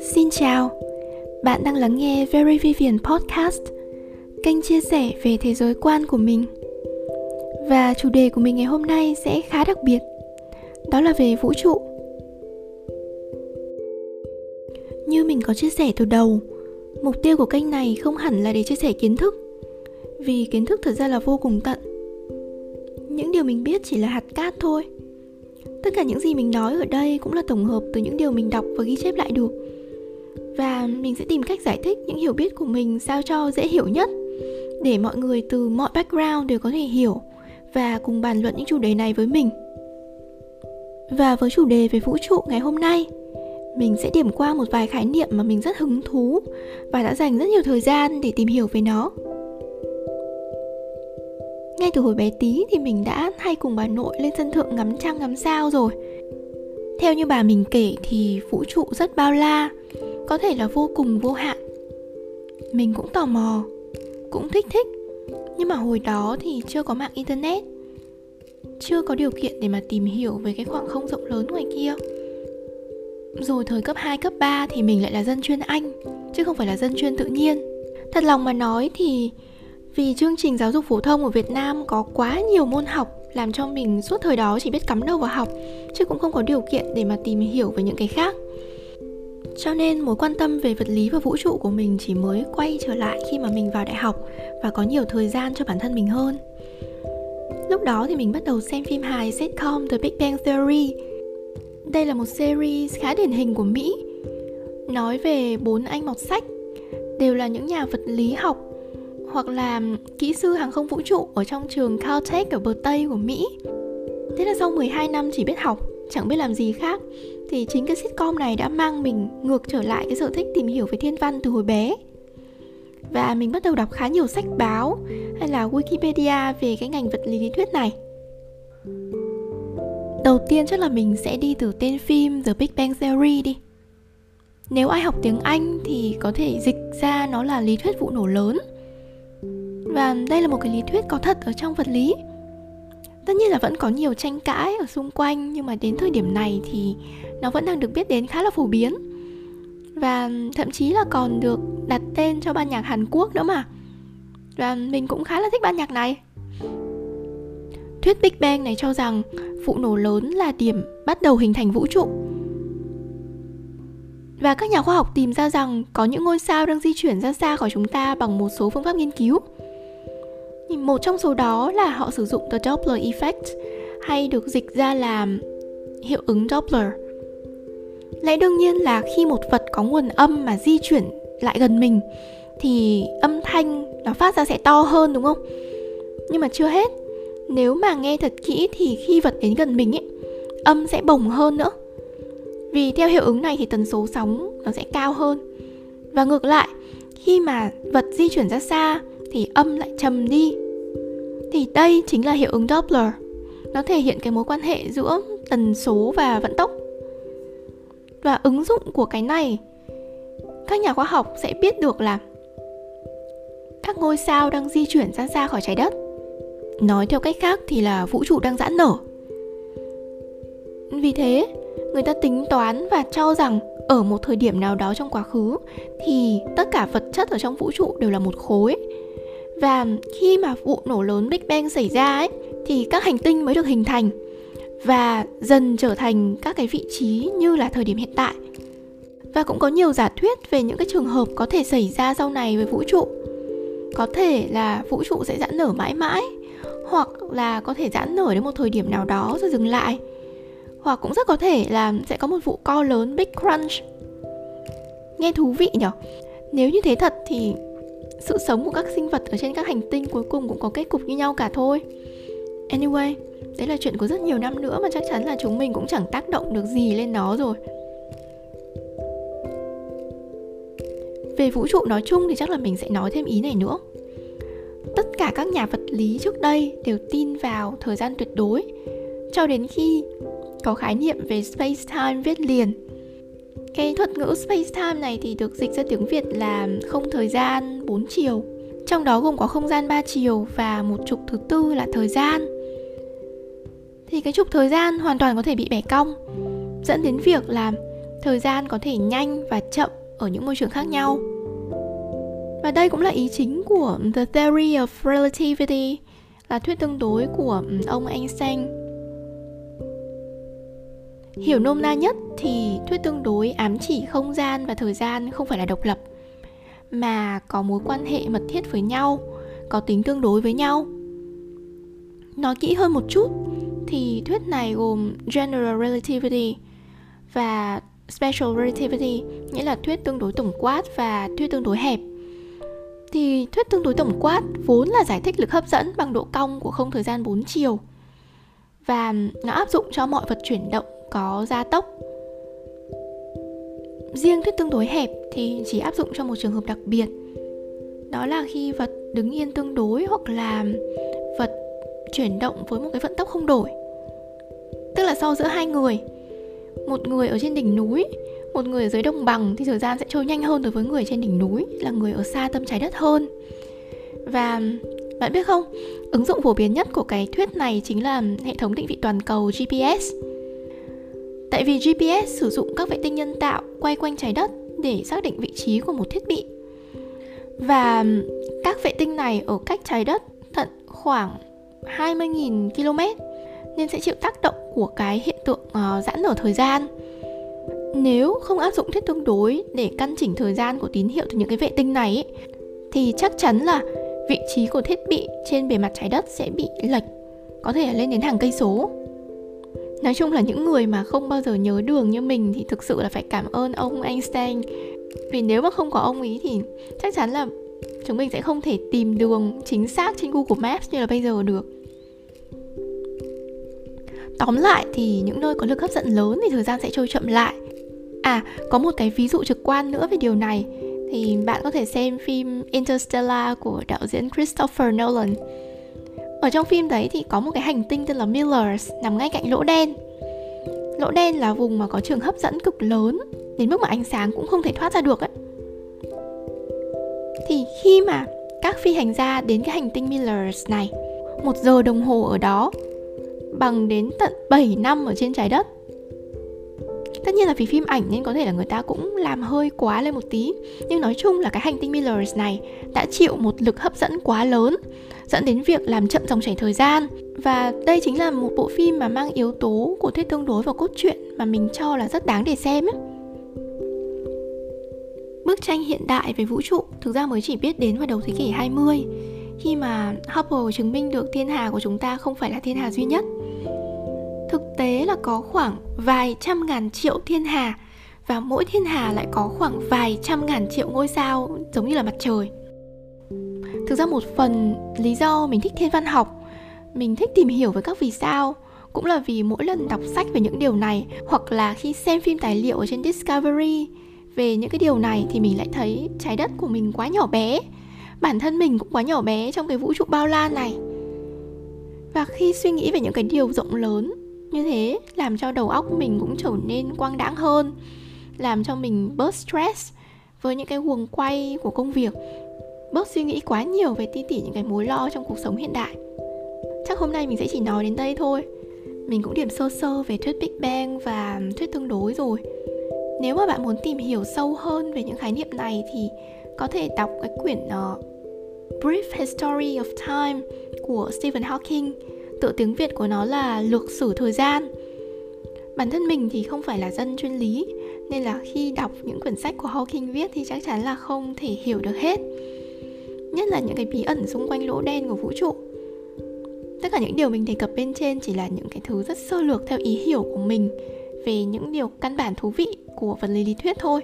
Xin chào, bạn đang lắng nghe Very Vivian Podcast, kênh chia sẻ về thế giới quan của mình. Và chủ đề của mình ngày hôm nay sẽ khá đặc biệt, đó là về vũ trụ. Như mình có chia sẻ từ đầu, mục tiêu của kênh này không hẳn là để chia sẻ kiến thức, vì kiến thức thật ra là vô cùng tận. Những điều mình biết chỉ là hạt cát thôi. Tất cả những gì mình nói ở đây cũng là tổng hợp từ những điều mình đọc và ghi chép lại được và mình sẽ tìm cách giải thích những hiểu biết của mình sao cho dễ hiểu nhất để mọi người từ mọi background đều có thể hiểu và cùng bàn luận những chủ đề này với mình. Và với chủ đề về vũ trụ ngày hôm nay, mình sẽ điểm qua một vài khái niệm mà mình rất hứng thú và đã dành rất nhiều thời gian để tìm hiểu về nó. Ngay từ hồi bé tí thì mình đã hay cùng bà nội lên sân thượng ngắm trăng ngắm sao rồi. Theo như bà mình kể thì vũ trụ rất bao la, có thể là vô cùng vô hạn. Mình cũng tò mò cũng thích thích nhưng mà hồi đó thì chưa có mạng internet chưa có điều kiện để mà tìm hiểu về cái khoảng không rộng lớn ngoài kia. Rồi thời cấp 2, cấp 3 thì mình lại là dân chuyên Anh Chứ không phải là dân chuyên tự nhiên. Thật lòng mà nói thì vì chương trình giáo dục phổ thông của Việt Nam có quá nhiều môn học Làm cho mình suốt thời đó chỉ biết cắm đầu vào học, Chứ cũng không có điều kiện để mà tìm hiểu về những cái khác. Cho nên mối quan tâm về vật lý và vũ trụ của mình chỉ mới quay trở lại khi mà mình vào đại học và có nhiều thời gian cho bản thân mình hơn. Lúc đó thì mình bắt đầu xem phim hài sitcom The Big Bang Theory. Đây là một series khá điển hình của Mỹ. Nói về bốn anh mọt sách, đều là những nhà vật lý học hoặc là kỹ sư hàng không vũ trụ ở trong trường Caltech ở bờ Tây của Mỹ. Thế là sau 12 năm chỉ biết học, chẳng biết làm gì khác thì chính cái sitcom này đã mang mình ngược trở lại cái sở thích tìm hiểu về thiên văn từ hồi bé và mình bắt đầu đọc khá nhiều sách báo hay là Wikipedia về cái ngành vật lý lý thuyết này. Đầu tiên chắc là mình sẽ đi từ tên phim The Big Bang Theory đi. Nếu ai học tiếng Anh thì có thể dịch ra nó là lý thuyết vụ nổ lớn. Và đây là một cái lý thuyết có thật ở trong vật lý. Tất nhiên là vẫn có nhiều tranh cãi ở xung quanh, nhưng mà đến thời điểm này thì nó vẫn đang được biết đến khá là phổ biến. Và thậm chí là còn được đặt tên cho ban nhạc Hàn Quốc nữa mà. Và mình cũng khá là thích ban nhạc này. Thuyết Big Bang này cho rằng vụ nổ lớn là điểm bắt đầu hình thành vũ trụ. Và các nhà khoa học tìm ra rằng có những ngôi sao đang di chuyển ra xa khỏi chúng ta bằng một số phương pháp nghiên cứu một trong số đó là họ sử dụng the Doppler effect hay được dịch ra là hiệu ứng Doppler. Lẽ đương nhiên là khi một vật có nguồn âm mà di chuyển lại gần mình thì âm thanh nó phát ra sẽ to hơn đúng không? Nhưng mà chưa hết. Nếu mà nghe thật kỹ thì khi vật đến gần mình ấy, âm sẽ bồng hơn nữa. Vì theo hiệu ứng này thì tần số sóng nó sẽ cao hơn. Và ngược lại, khi mà vật di chuyển ra xa thì âm lại trầm đi thì đây chính là hiệu ứng Doppler. Nó thể hiện cái mối quan hệ giữa tần số và vận tốc. Và ứng dụng của cái này các nhà khoa học sẽ biết được là các ngôi sao đang di chuyển ra xa khỏi trái đất. Nói theo cách khác thì là vũ trụ đang giãn nở. Vì thế, người ta tính toán và cho rằng ở một thời điểm nào đó trong quá khứ thì tất cả vật chất ở trong vũ trụ đều là một khối và khi mà vụ nổ lớn Big Bang xảy ra ấy, thì các hành tinh mới được hình thành và dần trở thành các cái vị trí như là thời điểm hiện tại. Và cũng có nhiều giả thuyết về những cái trường hợp có thể xảy ra sau này với vũ trụ. Có thể là vũ trụ sẽ giãn nở mãi mãi, hoặc là có thể giãn nở đến một thời điểm nào đó rồi dừng lại. Hoặc cũng rất có thể là sẽ có một vụ co lớn Big Crunch. Nghe thú vị nhỉ? Nếu như thế thật thì sự sống của các sinh vật ở trên các hành tinh cuối cùng cũng có kết cục như nhau cả thôi. Anyway, đấy là chuyện của rất nhiều năm nữa mà chắc chắn là chúng mình cũng chẳng tác động được gì lên nó rồi. Về vũ trụ nói chung thì chắc là mình sẽ nói thêm ý này nữa. Tất cả các nhà vật lý trước đây đều tin vào thời gian tuyệt đối, cho đến khi có khái niệm về space time viết liền cái thuật ngữ space time này thì được dịch ra tiếng Việt là không thời gian 4 chiều. Trong đó gồm có không gian 3 chiều và một trục thứ tư là thời gian. Thì cái trục thời gian hoàn toàn có thể bị bẻ cong, dẫn đến việc là thời gian có thể nhanh và chậm ở những môi trường khác nhau và đây cũng là ý chính của The Theory of Relativity, là thuyết tương đối của ông Einstein hiểu nôm na nhất thì thuyết tương đối ám chỉ không gian và thời gian, không phải là độc lập. Mà có mối quan hệ mật thiết với nhau, có tính tương đối với nhau. Nói kỹ hơn một chút thì thuyết này gồm general relativity và special relativity, nghĩa là thuyết tương đối tổng quát và thuyết tương đối hẹp. Thì thuyết tương đối tổng quát vốn là giải thích lực hấp dẫn bằng độ cong của không thời gian 4 chiều và nó áp dụng cho mọi vật chuyển động có gia tốc. Riêng thuyết tương đối hẹp thì chỉ áp dụng cho một trường hợp đặc biệt. Đó là khi vật đứng yên tương đối hoặc là vật chuyển động với một cái vận tốc không đổi. Tức là so giữa hai người, một người ở trên đỉnh núi, một người ở dưới đồng bằng thì thời gian sẽ trôi nhanh hơn đối với người trên đỉnh núi, là người ở xa tâm trái đất hơn. Và bạn biết không, ứng dụng phổ biến nhất của cái thuyết này chính là hệ thống định vị toàn cầu gps tại vì gps sử dụng các vệ tinh nhân tạo quay quanh trái đất để xác định vị trí của một thiết bị. Và các vệ tinh này ở cách trái đất tận khoảng 20.000 km nên sẽ chịu tác động của cái hiện tượng uh, giãn nở thời gian. Nếu không áp dụng thuyết tương đối để căn chỉnh thời gian của tín hiệu từ những cái vệ tinh này ấy, thì chắc chắn là vị trí của thiết bị trên bề mặt trái đất sẽ bị lệch có thể lên đến hàng cây số nói chung là những người mà không bao giờ nhớ đường như mình thì thực sự là phải cảm ơn ông Einstein. Vì nếu mà không có ông ý thì chắc chắn là chúng mình sẽ không thể tìm đường chính xác trên Google Maps như là bây giờ được. Tóm lại thì những nơi có lực hấp dẫn lớn thì thời gian sẽ trôi chậm lại. À có một cái ví dụ trực quan nữa về điều này. Thì bạn có thể xem phim Interstellar của đạo diễn Christopher Nolan ở trong phim đấy thì có một cái hành tinh tên là Millers nằm ngay cạnh lỗ đen. Lỗ đen là vùng mà có trường hấp dẫn cực lớn, đến mức mà ánh sáng cũng không thể thoát ra được ấy. Thì khi mà các phi hành gia đến cái hành tinh Millers này, một giờ đồng hồ ở đó, bằng đến tận 7 năm ở trên trái đất. Tất nhiên là vì phim ảnh nên có thể là người ta cũng làm hơi quá lên một tí, nhưng nói chung là cái hành tinh Millers này đã chịu một lực hấp dẫn quá lớn dẫn đến việc làm chậm dòng chảy thời gian và đây chính là một bộ phim mà mang yếu tố của thuyết tương đối và cốt truyện mà mình cho là rất đáng để xem ấy. Bức tranh hiện đại về vũ trụ thực ra mới chỉ biết đến vào đầu thế kỷ 20 khi mà Hubble chứng minh được thiên hà của chúng ta không phải là thiên hà duy nhất. Thực tế là có khoảng vài trăm ngàn triệu thiên hà và mỗi thiên hà lại có khoảng vài trăm ngàn triệu ngôi sao giống như là mặt trời. Thực ra một phần lý do mình thích thiên văn học, mình thích tìm hiểu về các vì sao cũng là vì mỗi lần đọc sách về những điều này hoặc là khi xem phim tài liệu ở trên Discovery về những cái điều này thì mình lại thấy trái đất của mình quá nhỏ bé. Bản thân mình cũng quá nhỏ bé trong cái vũ trụ bao la này. Và khi suy nghĩ về những cái điều rộng lớn như thế làm cho đầu óc mình cũng trở nên quang đãng hơn làm cho mình bớt stress với những cái guồng quay của công việc bớt suy nghĩ quá nhiều về ti tỉ những cái mối lo trong cuộc sống hiện đại. Chắc hôm nay mình sẽ chỉ nói đến đây thôi. Mình cũng điểm sơ sơ về thuyết Big Bang và thuyết tương đối rồi. Nếu mà bạn muốn tìm hiểu sâu hơn về những khái niệm này thì có thể đọc cái quyển uh, Brief History of Time của Stephen Hawking. Tựa tiếng Việt của nó là Lược sử thời gian. Bản thân mình thì không phải là dân chuyên lý Nên là khi đọc những quyển sách của Hawking viết thì chắc chắn là không thể hiểu được hết. Nhất là những cái bí ẩn xung quanh lỗ đen của vũ trụ. Tất cả những điều mình đề cập bên trên chỉ là những cái thứ rất sơ lược theo ý hiểu của mình Về những điều căn bản thú vị của vật lý lý thuyết thôi.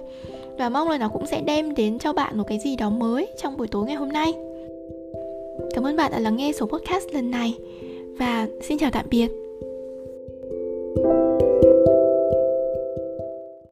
Và mong là nó cũng sẽ đem đến cho bạn một cái gì đó mới trong buổi tối ngày hôm nay. Cảm ơn bạn đã lắng nghe số podcast lần này. Và xin chào tạm biệt.